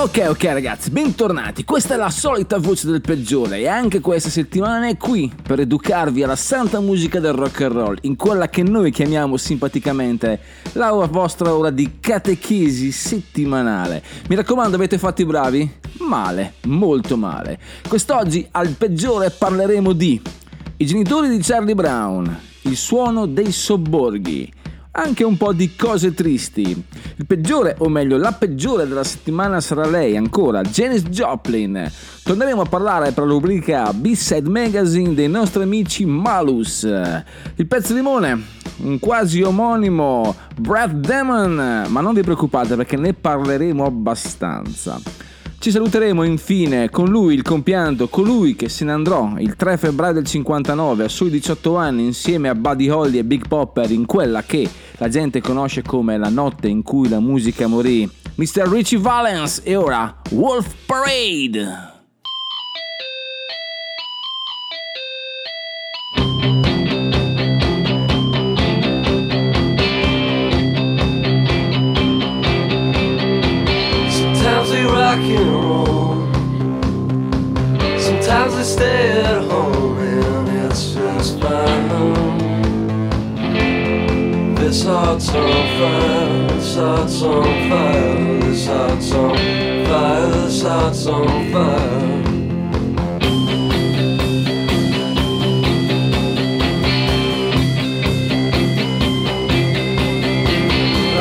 Ok, ok ragazzi, bentornati. Questa è la solita voce del peggiore e anche questa settimana è qui per educarvi alla santa musica del rock and roll, in quella che noi chiamiamo simpaticamente la vostra ora di catechesi settimanale. Mi raccomando, avete fatto i bravi? Male, molto male. Quest'oggi al peggiore parleremo di i genitori di Charlie Brown, il suono dei sobborghi, anche un po' di cose tristi. Il peggiore, o meglio, la peggiore della settimana sarà lei ancora, Janis Joplin. Torneremo a parlare per la rubrica B-Side Magazine dei nostri amici Malus. Il pezzo limone, un quasi omonimo Brad Damon, ma non vi preoccupate perché ne parleremo abbastanza. Ci saluteremo infine con lui, il compianto, colui che se ne andrò il 3 febbraio del 59 a soli 18 anni insieme a Buddy Holly e Big Popper in quella che la gente conosce come la notte in cui la musica morì. Mr. Richie Valens e ora Wolf Parade! On fire. This heart's on fire. This heart's on fire. This heart's on fire.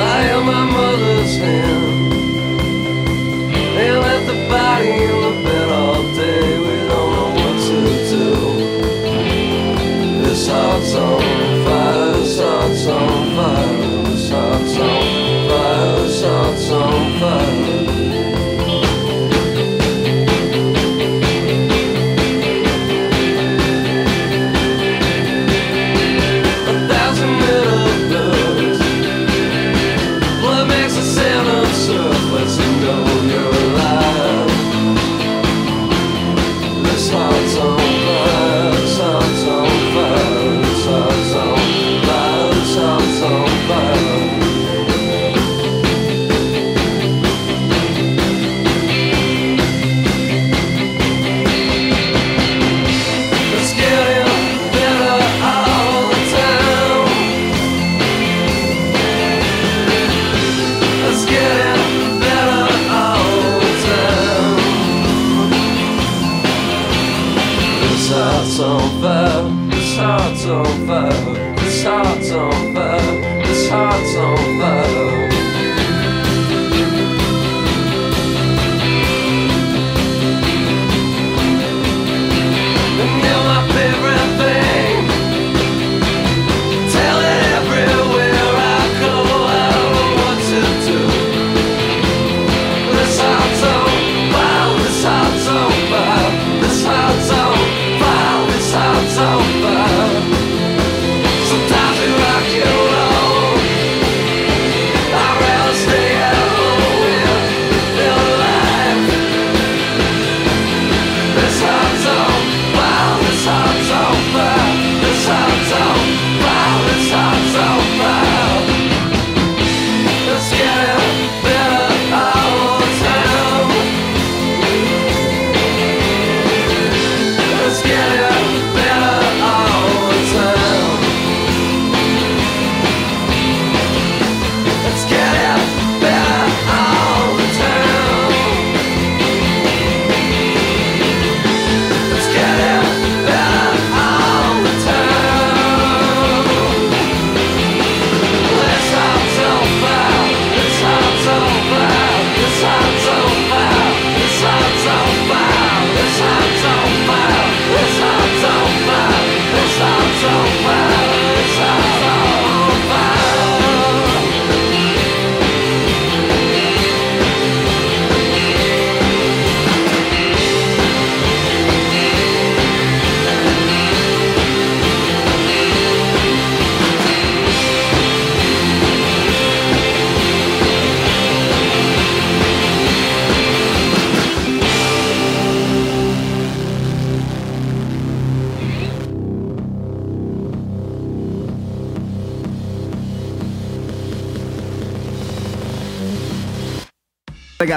I am my mother's hand.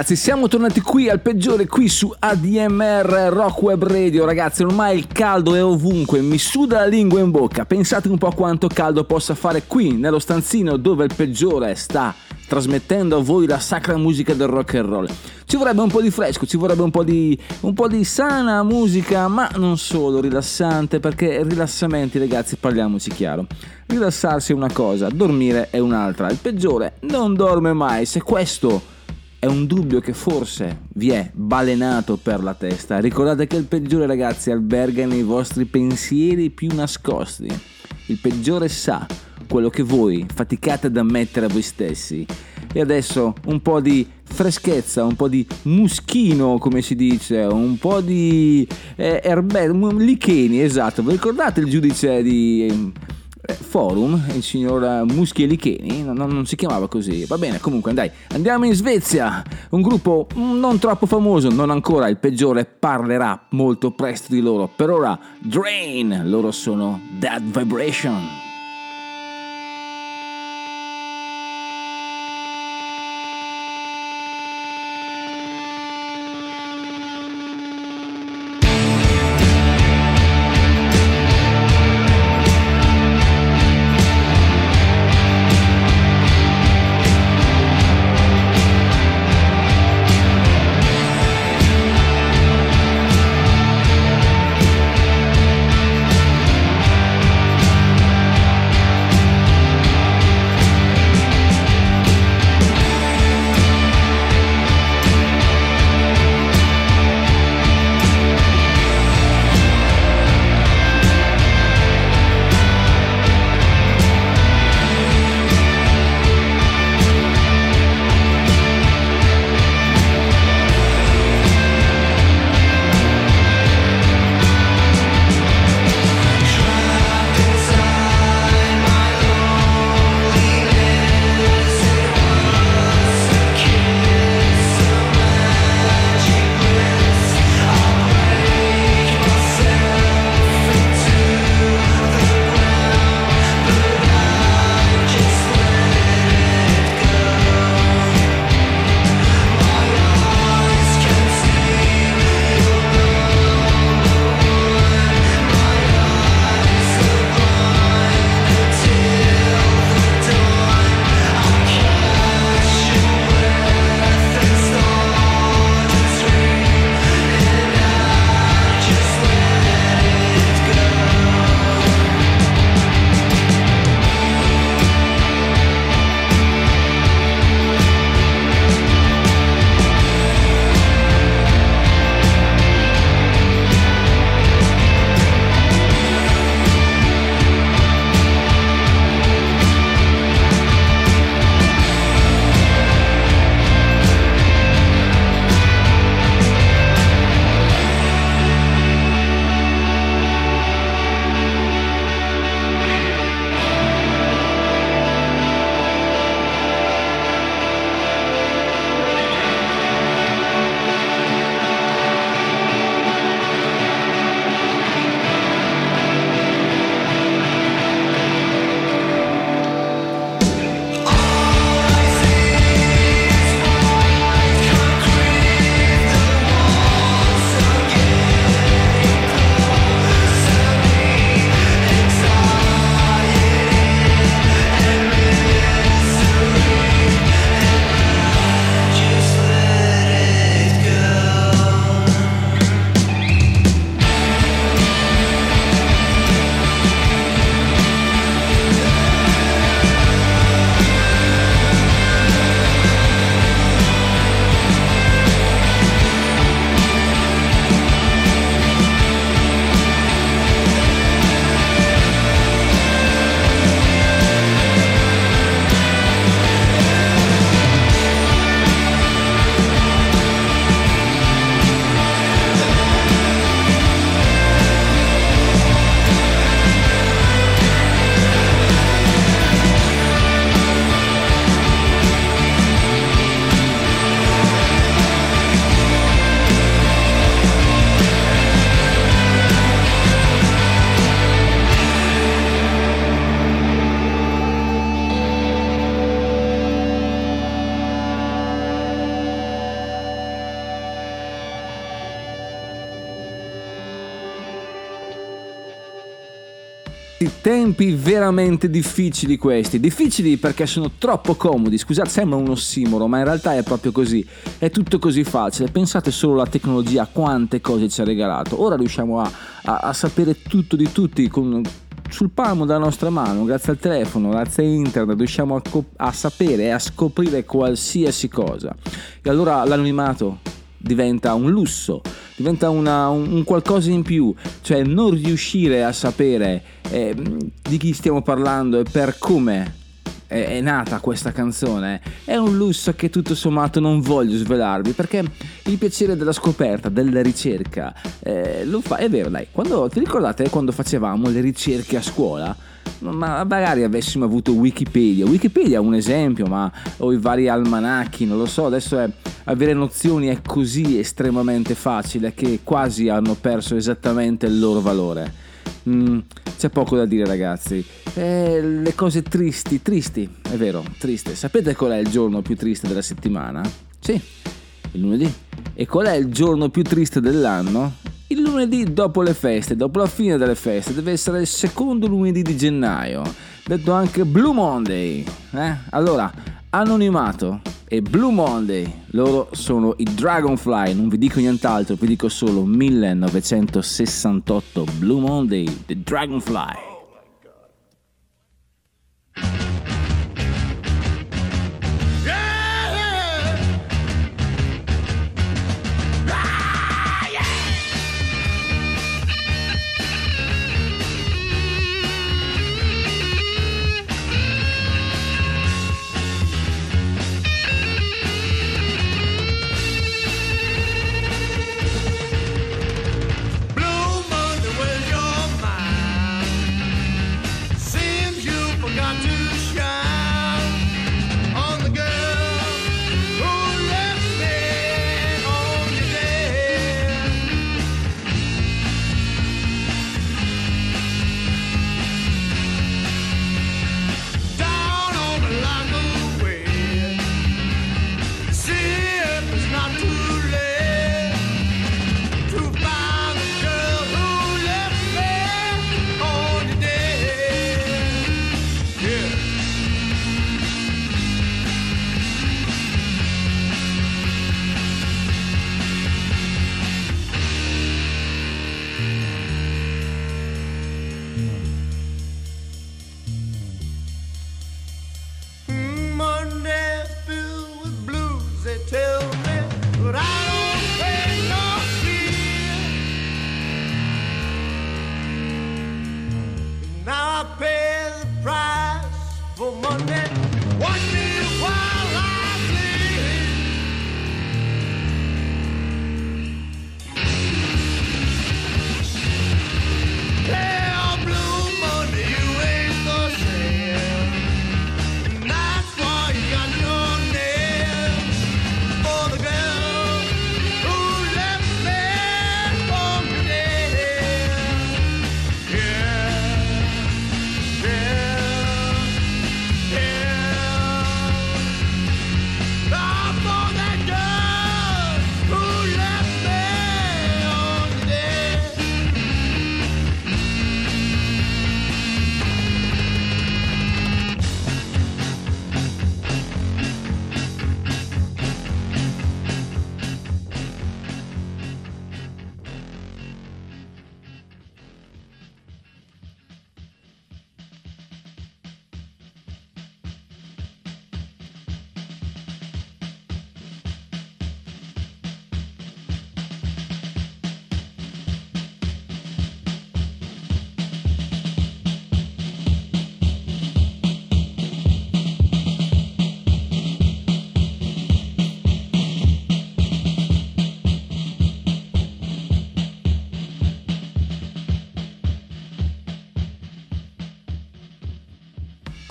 Ragazzi, siamo tornati qui al peggiore qui su ADMR Rock Web Radio ragazzi, ormai il caldo è ovunque, mi suda la lingua in bocca, pensate un po' quanto caldo possa fare qui nello stanzino dove il peggiore sta trasmettendo a voi la sacra musica del rock and roll. Ci vorrebbe un po' di fresco, ci vorrebbe un po' di, un po' di sana musica, ma non solo rilassante, perché rilassamenti ragazzi, parliamoci chiaro. Rilassarsi è una cosa, dormire è un'altra. Il peggiore non dorme mai, se questo è un dubbio che forse vi è balenato per la testa. Ricordate che il peggiore, ragazzi, alberga nei vostri pensieri più nascosti. Il peggiore sa quello che voi faticate ad ammettere a voi stessi. E adesso un po' di freschezza, un po' di muschino, come si dice, un po' di eh, erbe, licheni, esatto. Vi ricordate il giudice di Forum, il signor Muschi Licheni? Non, non si chiamava così. Va bene, comunque, dai, andiamo in Svezia. Un gruppo non troppo famoso, non ancora il peggiore, parlerà molto presto di loro. Per ora, Drain, loro sono Dead Vibration. Tempi veramente difficili questi, difficili perché sono troppo comodi, scusate sembra un ossimoro ma in realtà è proprio così, è tutto così facile, pensate solo alla tecnologia, quante cose ci ha regalato, ora riusciamo a, a- a sapere tutto di tutti con, sul palmo della nostra mano, grazie al telefono, grazie a internet, riusciamo a, a sapere e a scoprire qualsiasi cosa. E allora l'anonimato diventa un lusso, diventa una- un, un qualcosa in più, cioè non riuscire a sapere eh, di chi stiamo parlando e per come è, è nata questa canzone è un lusso che tutto sommato non voglio svelarvi perché il piacere della scoperta, della ricerca, eh, lo fa, è vero dai, quando, ti ricordate quando facevamo le ricerche a scuola? Ma magari avessimo avuto Wikipedia, Wikipedia è un esempio, ma o i vari almanacchi, non lo so, adesso è, avere nozioni è così estremamente facile che quasi hanno perso esattamente il loro valore. Mm, c'è poco da dire ragazzi. Eh, le cose tristi, tristi, è vero, triste. Sapete qual è il giorno più triste della settimana? Sì, il lunedì. E qual è il giorno più triste dell'anno? Il lunedì dopo le feste, dopo la fine delle feste, deve essere il secondo lunedì di gennaio, detto anche Blue Monday. Eh? Allora, anonimato e Blue Monday, loro sono i Dragonfly, non vi dico nient'altro, vi dico solo 1968 Blue Monday, The Dragonfly.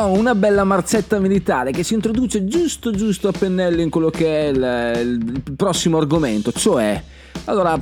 Ho una bella marzetta militare che si introduce giusto giusto a pennello in quello che è il, il prossimo argomento, cioè, allora,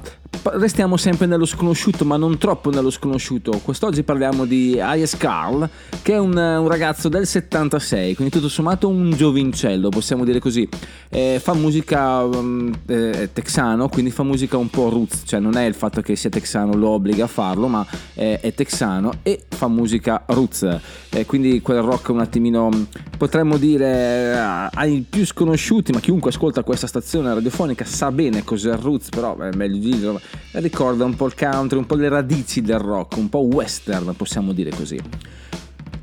Restiamo sempre nello sconosciuto, ma non troppo nello sconosciuto. Quest'oggi parliamo di I.S. Carl, che è un, un ragazzo del 76, quindi tutto sommato un giovincello, possiamo dire così. Eh, fa musica mm, eh, texano, quindi fa musica un po' roots, cioè non è il fatto che sia texano lo obbliga a farlo, ma eh, è texano e fa musica roots. Eh, quindi quel rock un attimino, mm, potremmo dire, eh, ai più sconosciuti, ma chiunque ascolta questa stazione radiofonica sa bene cos'è il roots, però è meglio dirlo, ricorda un po' il country, un po' le radici del rock, un po' western, possiamo dire così.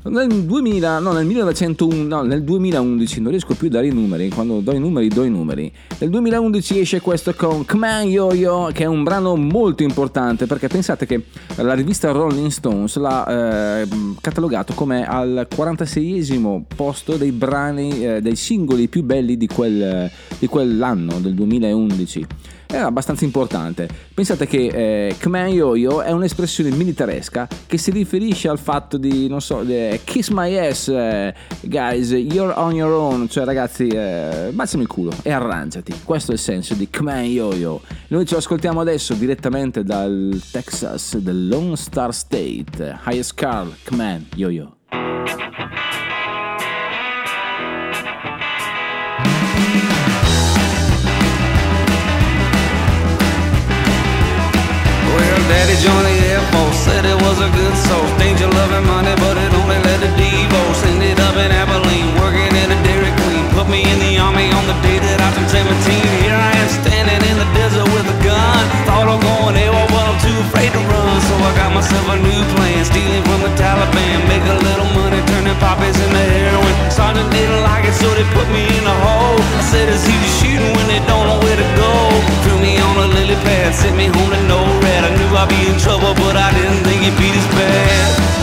Nel 2000, no, nel 1901, no, nel 2011, non riesco più a dare i numeri, quando do i numeri do i numeri. Nel 2011 esce questo con Kman Yo-Yo, che è un brano molto importante, perché pensate che la rivista Rolling Stones l'ha eh, catalogato come al 46esimo posto dei brani, eh, dei singoli più belli di, quel, di quell'anno, del 2011 è abbastanza importante. Pensate che eh, Kman Yo-Yo è un'espressione militaresca che si riferisce al fatto di, non so, eh, kiss my ass, eh, guys, you're on your own, cioè ragazzi, eh, baciami il culo e arrangiati. Questo è il senso di Kman Yo-Yo. Noi lo ascoltiamo adesso direttamente dal Texas, del Lone Star State. Highest Carl, Kman Yo-Yo. Daddy joined the Air Force, said it was a good source. Danger loving money, but it only led to divorce. Ended up in Abilene, working at a Dairy Queen. Put me in the army on the day that I turned 17. Here I am standing in the desert with a gun. Thought I'm going AWOL, but I'm too afraid to run. So I got myself a new plan, stealing from the Taliban. Make a little money, turning poppies into heroin. Sergeant didn't like it, so they put me in a hole. I said, it's easy shooting when they don't know where to go. Lily pad, sent me home to no red. I knew I'd be in trouble, but I didn't think it'd be this bad.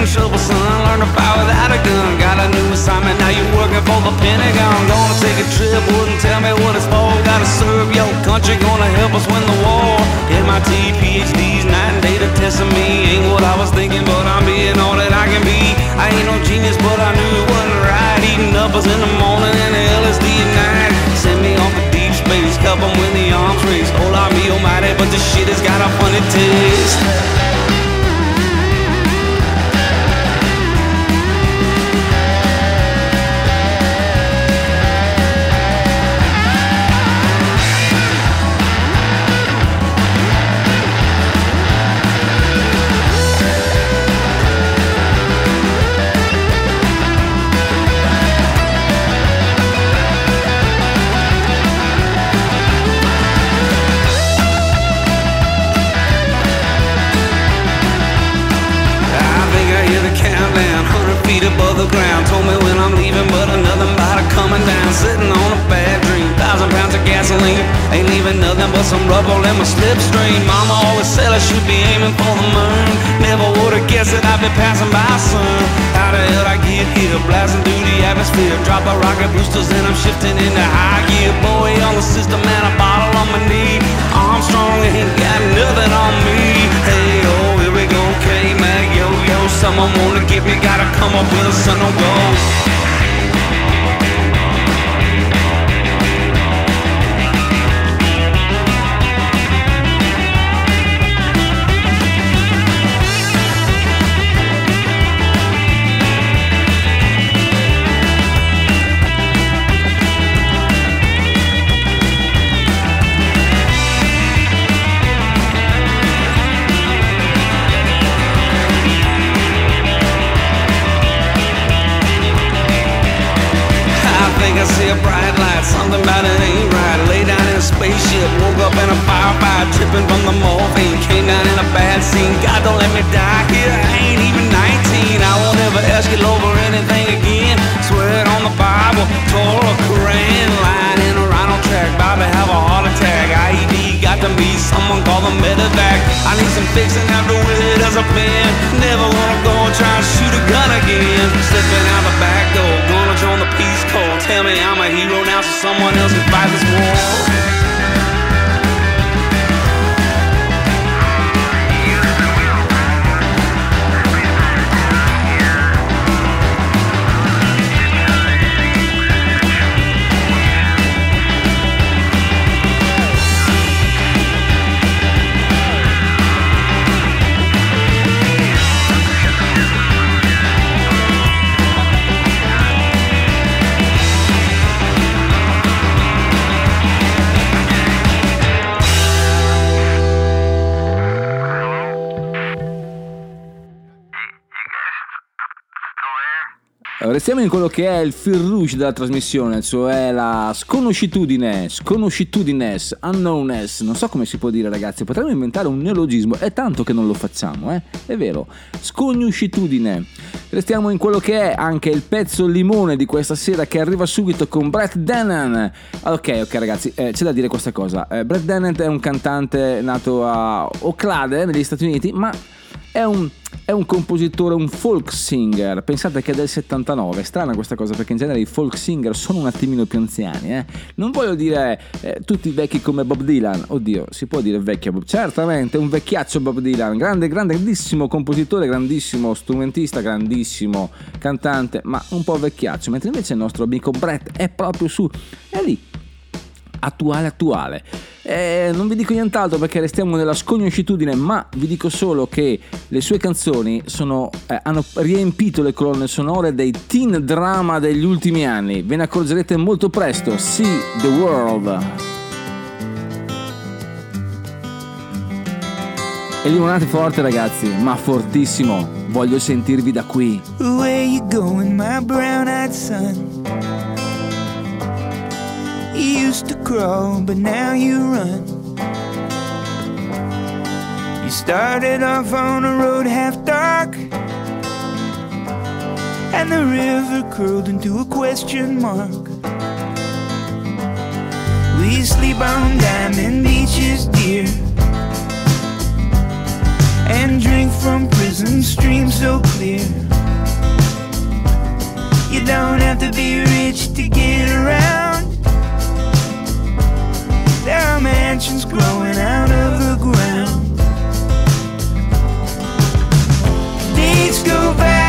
In trouble, son. Learn to fire without a gun. Got a new assignment, now you're working for the Pentagon. Gonna take a trip, wouldn't tell me what it's for. Gotta serve your country, gonna help us win the war. MIT, PhDs, night and day to testing me. Ain't what I was thinking, but I'm being all that I can be. I ain't no genius, but I knew it wasn't right. Eating uppers in the morning and the LSD at night. Send me off to deep space, cup 'em when the arms race. I me almighty, but this shit has got a funny taste. But some rubble in my slipstream. Mama always said I should be aiming for the moon. Never would've guessed that I'd be passing by soon. How the hell I get here? Blasting through the atmosphere. Drop a rocket boosters and I'm shifting into high gear. Boy on the system and a bottle on my knee. Armstrong ain't got nothing on me. Hey, oh, here we go, K-Mac, yo, yo. Someone wanna get me, gotta come up with a son of. I see a bright light, something about it ain't right. Lay down in a spaceship, woke up in a firefight, tripping from the morphine. Came down in a bad scene, God don't let me die here. I ain't even 19. I won't ever ask you over anything again. Swear it on the Bible, Torah, Quran, lying in a rhino track, to have a heart attack. IED got to meet someone called the medevac. I need some fixing after with it as a pen. Never wanna go and try and shoot a gun again. Slipping out the back door, Tell me I'm a hero now, so someone else can fight this war. Restiamo in quello che è il fil rouge della trasmissione, cioè la sconosciutudine, sconosciutudines, unknownness, non so come si può dire ragazzi, potremmo inventare un neologismo, è tanto che non lo facciamo, eh? È vero, sconosciutudine. Restiamo in quello che è anche il pezzo limone di questa sera che arriva subito con Brett Dennen. Ok, ok ragazzi, eh, c'è da dire questa cosa. Eh, Brett Dennen è un cantante nato a Oclade negli Stati Uniti, ma è un, è un compositore, un folk singer. Pensate che è del 79. È strana questa cosa perché in genere i folk singer sono un attimino più anziani. Eh? Non voglio dire eh, tutti vecchi come Bob Dylan. Oddio, si può dire vecchio Bob. Certamente, un vecchiaccio Bob Dylan. Grande, grandissimo compositore, grandissimo strumentista, grandissimo cantante, ma un po' vecchiaccio. Mentre invece il nostro amico Brett è proprio su. È lì attuale attuale. Eh, non vi dico nient'altro perché restiamo nella sconosciutudine, ma vi dico solo che le sue canzoni sono, eh, hanno riempito le colonne sonore dei teen drama degli ultimi anni. Ve ne accorgerete molto presto. See the World. E limonate forte ragazzi, ma fortissimo. Voglio sentirvi da qui. Where you going, my brown-eyed son? You used to crawl, but now you run. You started off on a road half dark, and the river curled into a question mark. We sleep on diamond beaches, dear, and drink from prison streams so clear. You don't have to be rich to get around. There are mansions growing out of the ground. Days go by,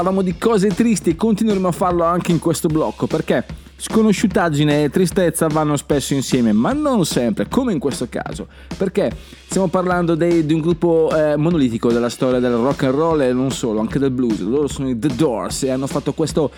parlavamo di cose tristi e continueremo a farlo anche in questo blocco perché sconosciutaggine e tristezza vanno spesso insieme, ma non sempre, come in questo caso. Perché stiamo parlando dei- di un gruppo eh, monolitico della storia del rock and roll e non solo, anche del blues. Loro sono i The Doors e hanno fatto questo,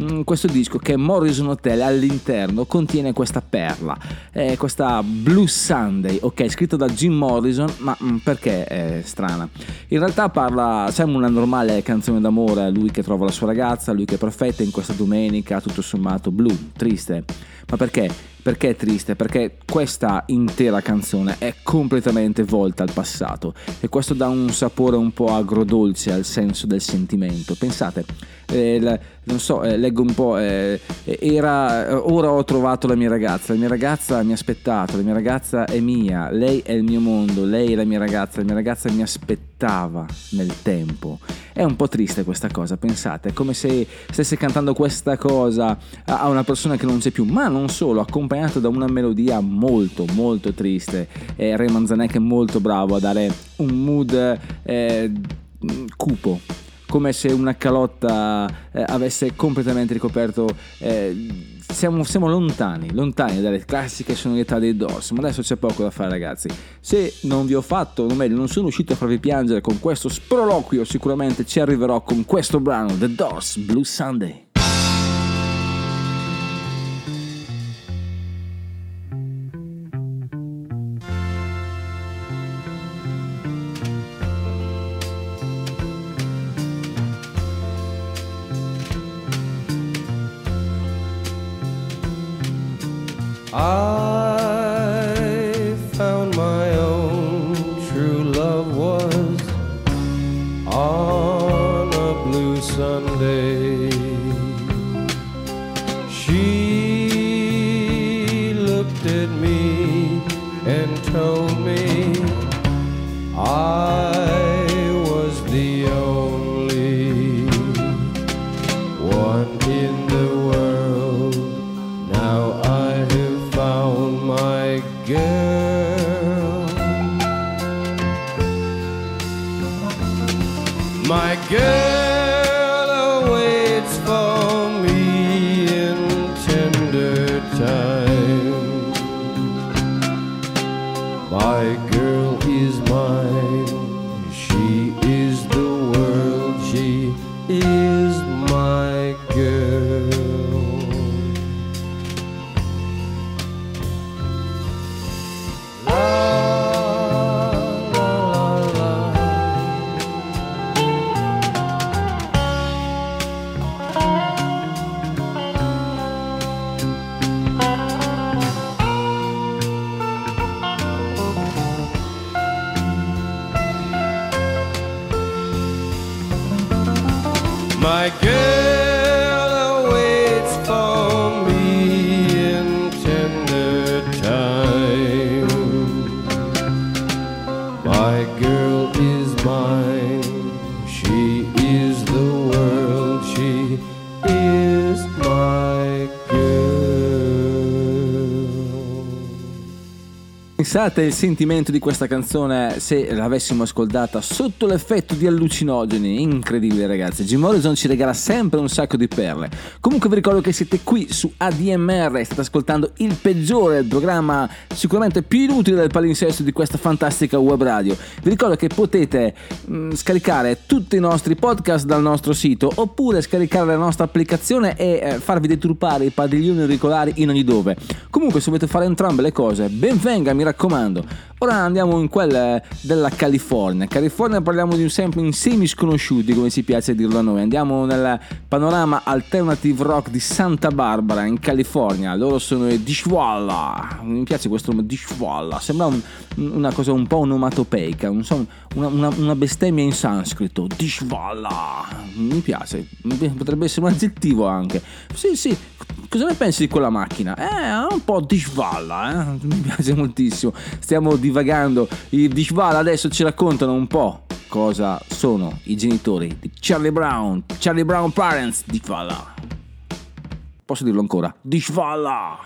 mm, questo disco che Morrison Hotel all'interno contiene questa perla, eh, questa Blue Sunday, ok, scritto da Jim Morrison, ma mm, perché è strana? In realtà parla, sembra una normale canzone d'amore, lui che trova la sua ragazza, lui che è perfetta in questa domenica, tutto sommato blu, triste. Ma perché? Perché è triste? Perché questa intera canzone è completamente volta al passato e questo dà un sapore un po' agrodolce al senso del sentimento. Pensate, eh, la- non so, eh, leggo un po', eh, era, ora ho trovato la mia ragazza, la mia ragazza mi ha aspettato, la mia ragazza è mia, lei è il mio mondo, lei è la mia ragazza, la mia ragazza mi aspettava nel tempo. È un po' triste questa cosa, pensate, è come se stesse cantando questa cosa a una persona che non c'è più, ma non solo, accompagnato da una melodia molto molto triste. E Ray Manzanec è molto bravo a dare un mood eh, cupo, come se una calotta eh, avesse completamente ricoperto. Siamo, siamo lontani, lontani dalle classiche sonorità dei Doors, ma adesso c'è poco da fare, ragazzi. Se non vi ho fatto, o meglio, non sono riuscito a farvi piangere con questo sproloquio, sicuramente ci arriverò con questo brano, The Doors Blue Sunday. I Pensate il sentimento di questa canzone se l'avessimo ascoltata sotto l'effetto di allucinogeni, incredibile ragazzi, Jim Morrison ci regala sempre un sacco di perle. Comunque vi ricordo che siete qui su ADMR e state ascoltando il peggiore, il programma sicuramente più inutile del palinsesto di questa fantastica web radio. Vi ricordo che potete mh, scaricare tutti i nostri podcast dal nostro sito oppure scaricare la nostra applicazione e eh, farvi deturpare i padiglioni auricolari in ogni dove. Comunque se volete fare entrambe le cose, ben venga, mi raccomando raccomando Ora andiamo in quella della California. California parliamo di un sempre in semi sconosciuti, come si piace dirlo a noi. Andiamo nel panorama alternative rock di Santa Barbara, in California. Loro sono i Dishwalla. Mi piace questo nome Dishwalla. Sembra un- una cosa un po' onomatopeica, non so, una, una- una bestemmia in sanscrito. Dishwalla. Mi piace. Potrebbe essere un aggettivo anche. Sì, sì. Cosa ne pensi di quella macchina? Eh, un po' Dishwalla, eh? Mi piace moltissimo. Stiamo divagando. I Dishwalla adesso ci raccontano un po' cosa sono i genitori di Charlie Brown. Charlie Brown Parents Dishwalla. Posso dirlo ancora? Dishwalla.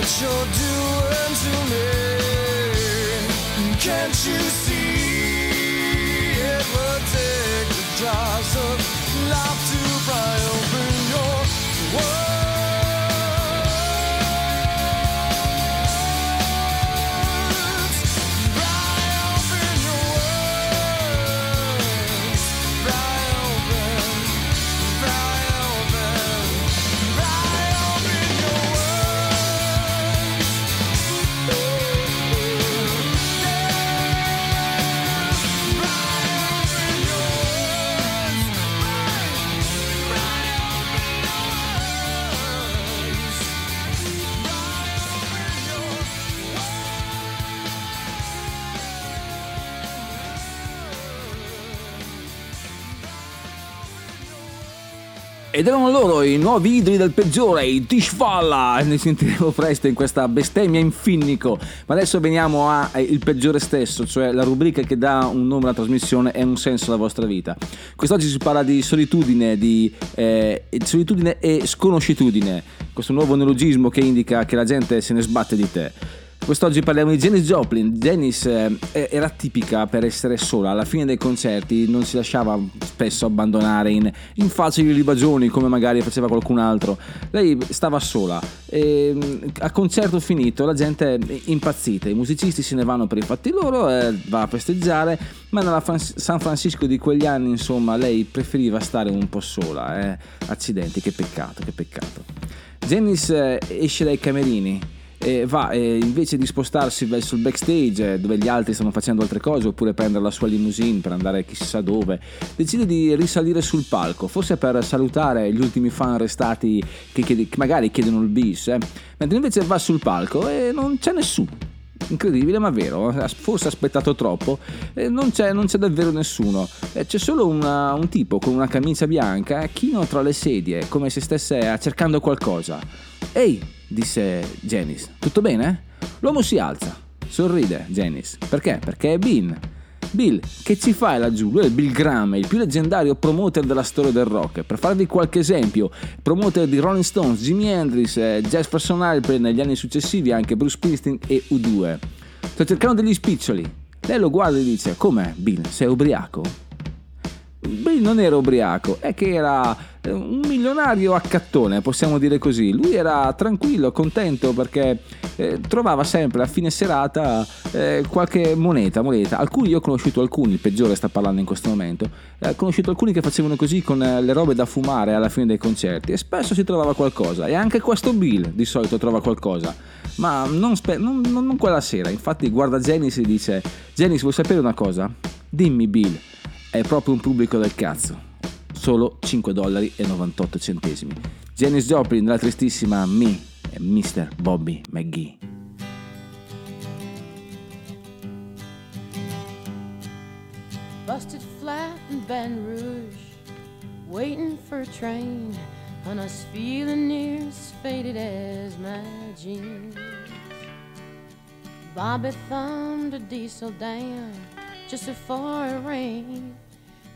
What you're doing to me. Can't you see it take the of life to pry open your words? Ed erano loro i nuovi idoli del peggiore, i Tishfalla. Ne sentiremo presto in questa bestemmia in finnico. Ma adesso veniamo al peggiore stesso, cioè la rubrica che dà un nome alla trasmissione e un senso alla vostra vita. Quest'oggi si parla di solitudine, di eh, solitudine e sconoscitudine. Questo nuovo neologismo che indica che la gente se ne sbatte di te. Quest'oggi parliamo di Janis Joplin. Janis eh, era tipica per essere sola. Alla fine dei concerti non si lasciava spesso abbandonare in, in facili libagioni come magari faceva qualcun altro. Lei stava sola. E, mm, a concerto finito la gente è impazzita. I musicisti se ne vanno per i fatti loro, eh, va a festeggiare. Ma nella Fran- San Francisco di quegli anni, insomma, lei preferiva stare un po' sola. Eh. Accidenti, che peccato, che peccato. Janis eh, esce dai camerini e va e invece di spostarsi verso il backstage eh, dove gli altri stanno facendo altre cose oppure prendere la sua limousine per andare chissà dove decide di risalire sul palco forse per salutare gli ultimi fan restati che, chiede- che magari chiedono il bis eh. mentre invece va sul palco e non c'è nessuno incredibile ma vero, forse ha aspettato troppo, eh, non, c'è, non c'è davvero nessuno, Eh, c'è solo una- un tipo con una camicia bianca eh, chino tra le sedie come se stesse cercando qualcosa. Ehi, disse Janice, tutto bene? L'uomo si alza, sorride Janice, perché? Perché è Bean. Bill, che ci fai laggiù? Lui è Bill Graham, il più leggendario promoter della storia del rock. Per farvi qualche esempio, promoter di Rolling Stones, Jimi Hendrix, eh, Jefferson Airplane negli anni successivi, anche Bruce Springsteen e U2. Sto cercando degli spiccioli. Lei lo guarda e dice, com'è Bill, sei ubriaco? Bill non era ubriaco, è che era un milionario accattone, possiamo dire così. Lui era tranquillo, contento perché eh, trovava sempre a fine serata eh, qualche moneta, moneta. Alcuni, io ho conosciuto alcuni, il peggiore sta parlando in questo momento, eh, ho conosciuto alcuni che facevano così con eh, le robe da fumare alla fine dei concerti e spesso si trovava qualcosa. E anche questo Bill di solito trova qualcosa. Ma non, spe- non- non- non quella sera, infatti guarda Janice e dice Janice vuoi sapere una cosa? Dimmi Bill, è proprio un pubblico del cazzo solo 5 dollari 98 centesimi. Janis Joplin, la tristissima Me e Mr. Bobby McGee. busted flat in Baton Rouge, waiting for a train, and I was feeling near as faded as my jeans. Bobby thumbed a diesel down just before it rained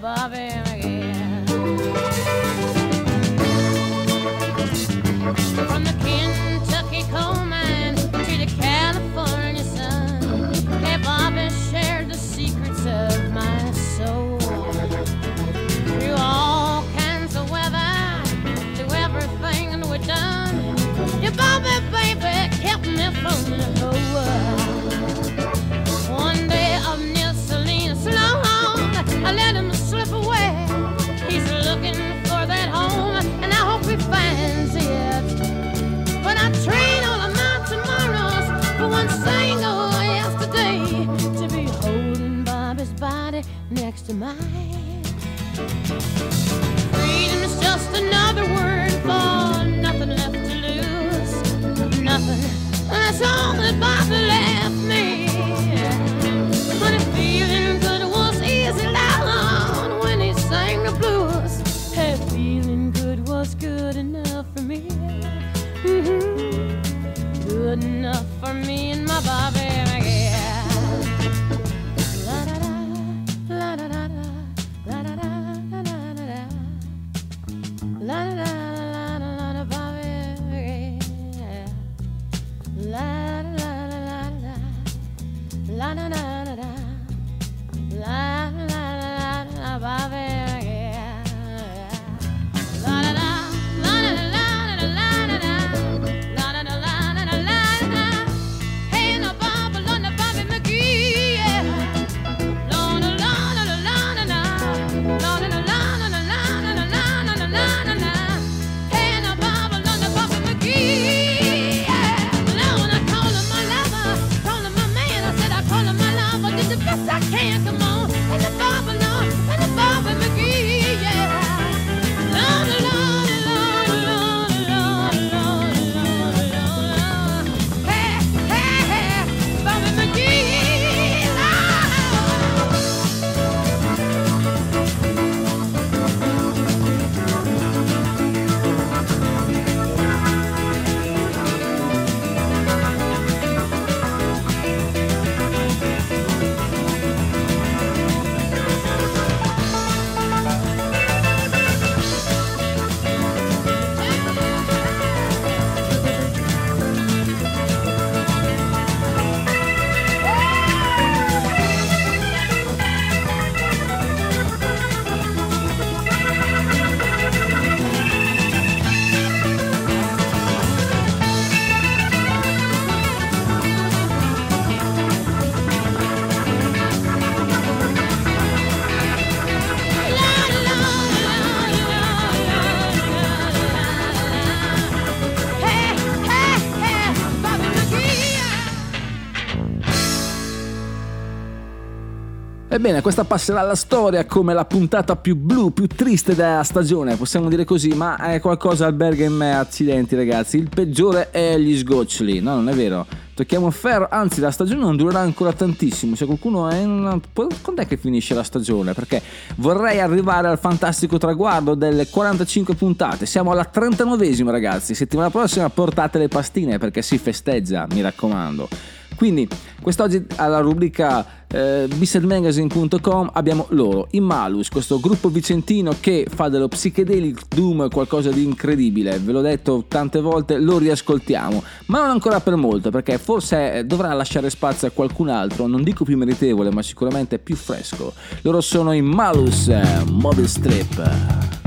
Bobby to mine. la la la Ebbene, questa passerà alla storia come la puntata più blu, più triste della stagione, possiamo dire così, ma è qualcosa alberga in me, accidenti ragazzi, il peggiore è gli sgoccioli, no non è vero, tocchiamo ferro, anzi la stagione non durerà ancora tantissimo, se qualcuno è in quando è che finisce la stagione? Perché vorrei arrivare al fantastico traguardo delle 45 puntate, siamo alla 39esima ragazzi, settimana prossima portate le pastine perché si festeggia, mi raccomando. Quindi quest'oggi alla rubrica eh, bisselmagazine.com abbiamo loro, i Malus, questo gruppo vicentino che fa dello psychedelic doom qualcosa di incredibile, ve l'ho detto tante volte, lo riascoltiamo, ma non ancora per molto perché forse eh, dovrà lasciare spazio a qualcun altro, non dico più meritevole ma sicuramente più fresco. Loro sono i Malus eh, Mobile Strip.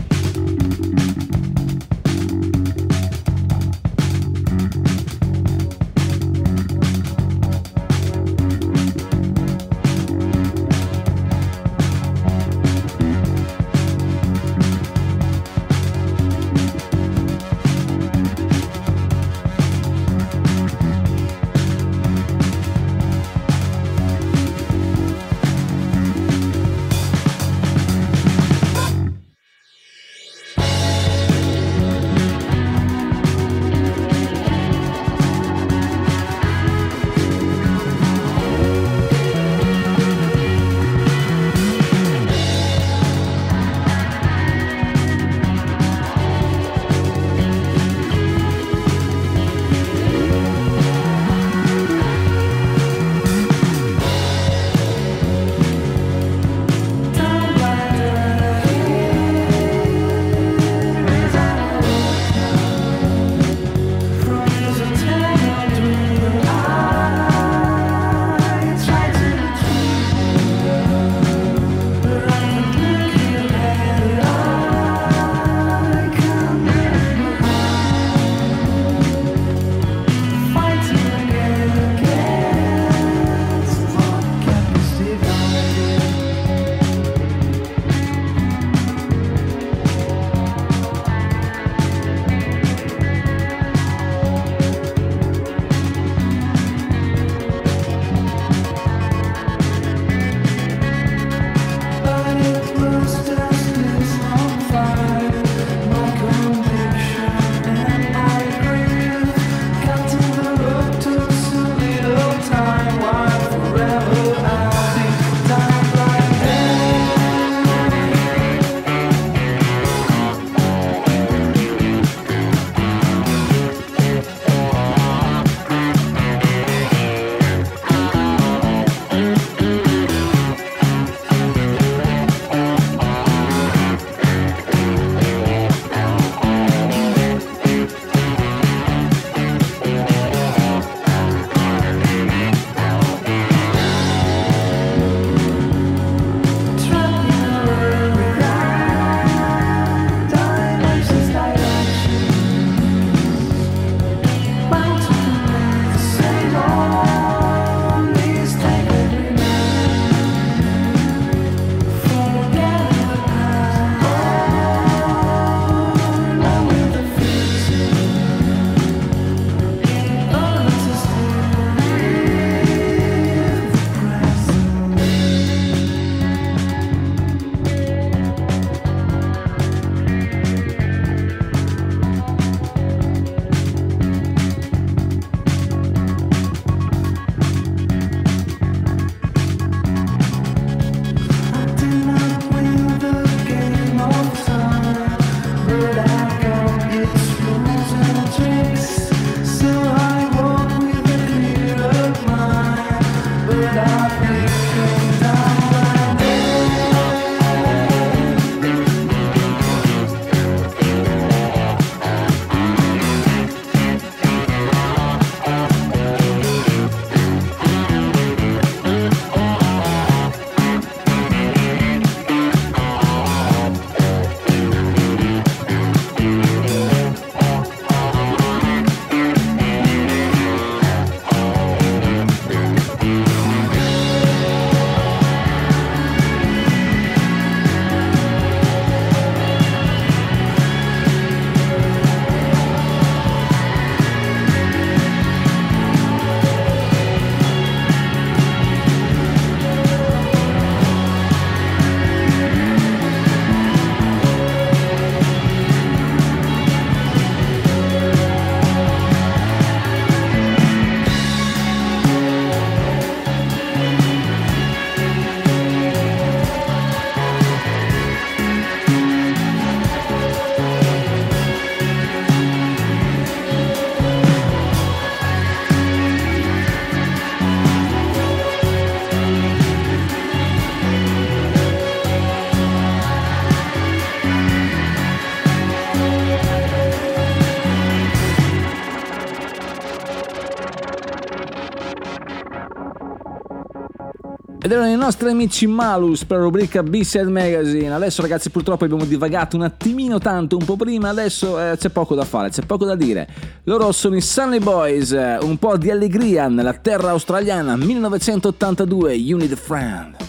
Ed erano i nostri amici Malus per la rubrica B-Side Magazine. Adesso ragazzi purtroppo abbiamo divagato un attimino tanto, un po' prima, adesso eh, c'è poco da fare, c'è poco da dire. Loro sono i Sunny Boys, eh, un po' di allegria nella terra australiana, 1982, You Need a Friend.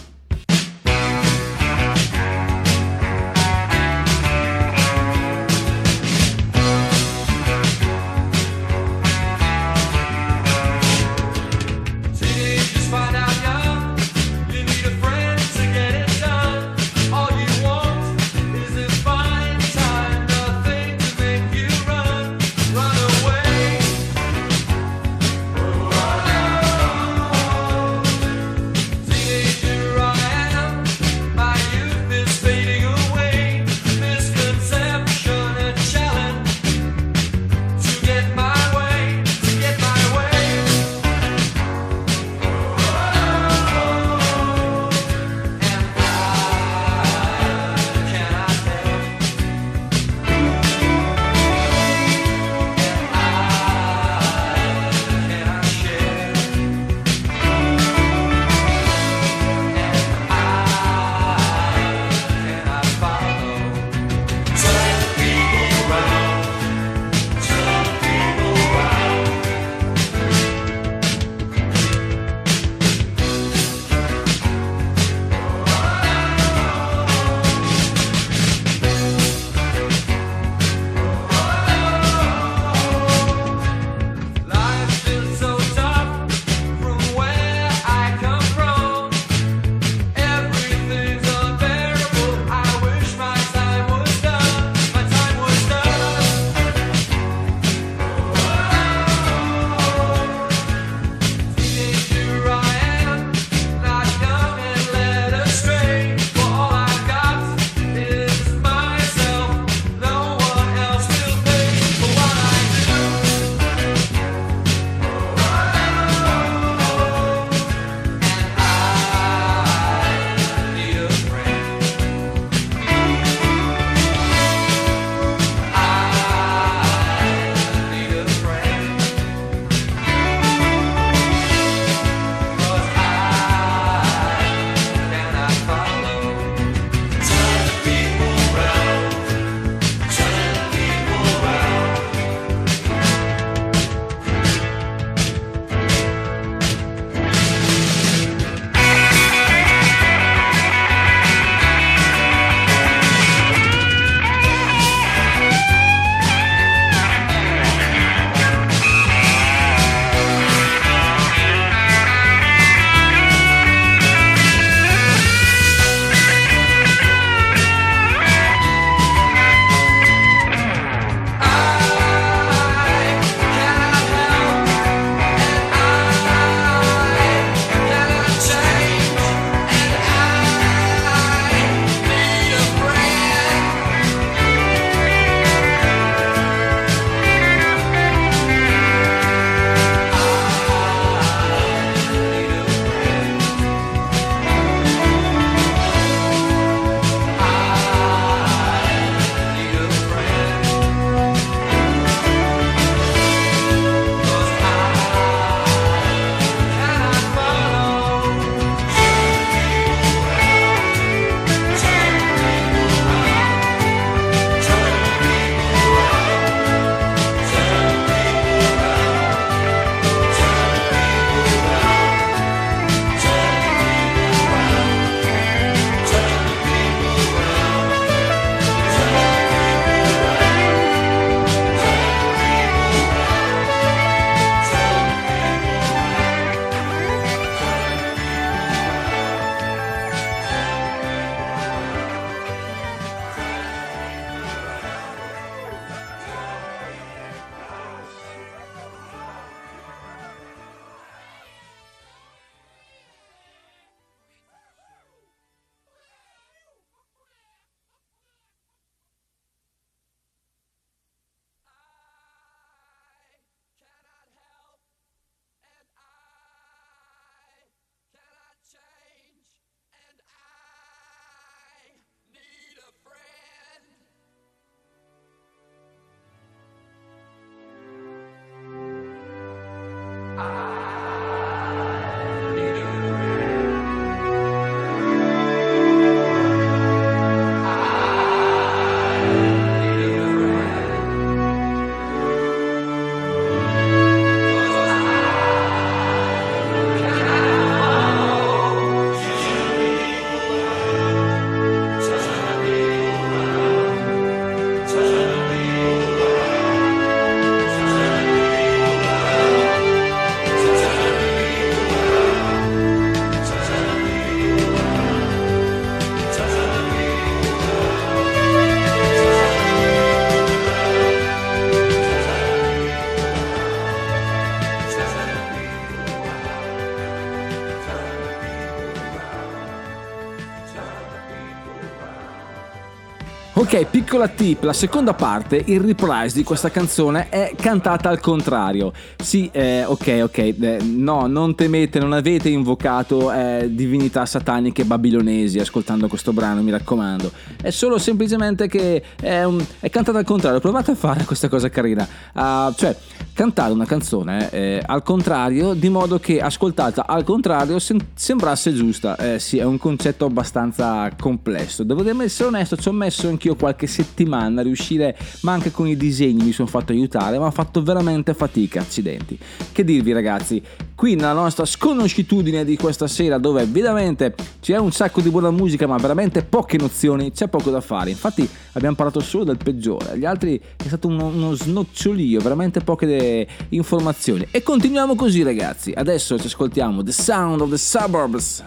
Ok, piccola tip, la seconda parte, il reprise di questa canzone è cantata al contrario. Sì, eh, ok, ok, eh, no, non temete, non avete invocato eh, divinità sataniche babilonesi ascoltando questo brano, mi raccomando. È solo semplicemente che è, un- è cantata al contrario. Provate a fare questa cosa carina. Ah, cioè, cantare una canzone eh, al contrario, di modo che ascoltata al contrario sem- sembrasse giusta. Eh, sì, è un concetto abbastanza complesso. Devo essere onesto, ci ho messo anch'io qualche settimana a riuscire, ma anche con i disegni mi sono fatto aiutare, ma ho fatto veramente fatica, accidenti. Che dirvi ragazzi, qui nella nostra sconoscitudine di questa sera, dove veramente c'è un sacco di buona musica, ma veramente poche nozioni, c'è poco da fare. Infatti abbiamo parlato solo del peggiore, gli altri è stato uno, uno snocciolio, veramente poche informazioni. E continuiamo così ragazzi, adesso ci ascoltiamo The Sound of the Suburbs,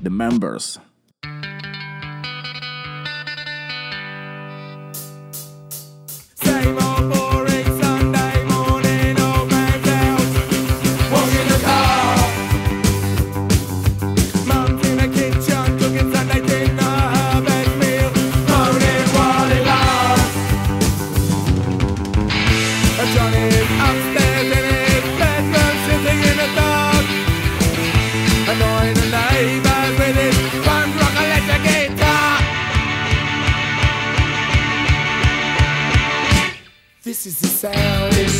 The Members. Rainbow Boy. Sound.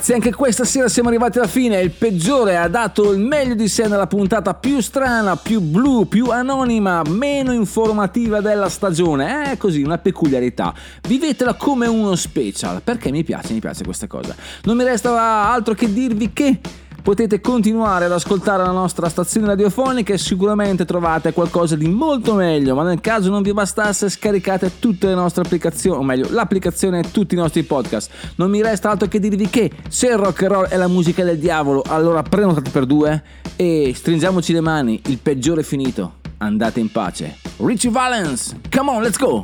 Ragazzi, anche questa sera siamo arrivati alla fine. Il peggiore ha dato il meglio di sé nella puntata più strana, più blu, più anonima, meno informativa della stagione. È così, una peculiarità. Vivetela come uno special, perché mi piace, mi piace questa cosa. Non mi resta altro che dirvi che potete continuare ad ascoltare la nostra stazione radiofonica e sicuramente trovate qualcosa di molto meglio, ma nel caso non vi bastasse scaricate tutte le nostre applicazioni, o meglio l'applicazione e tutti i nostri podcast. Non mi resta altro che dirvi che se il rock and roll è la musica del diavolo, allora prenotate per due e stringiamoci le mani, il peggiore è finito. Andate in pace. Richie Valens, come on, let's go!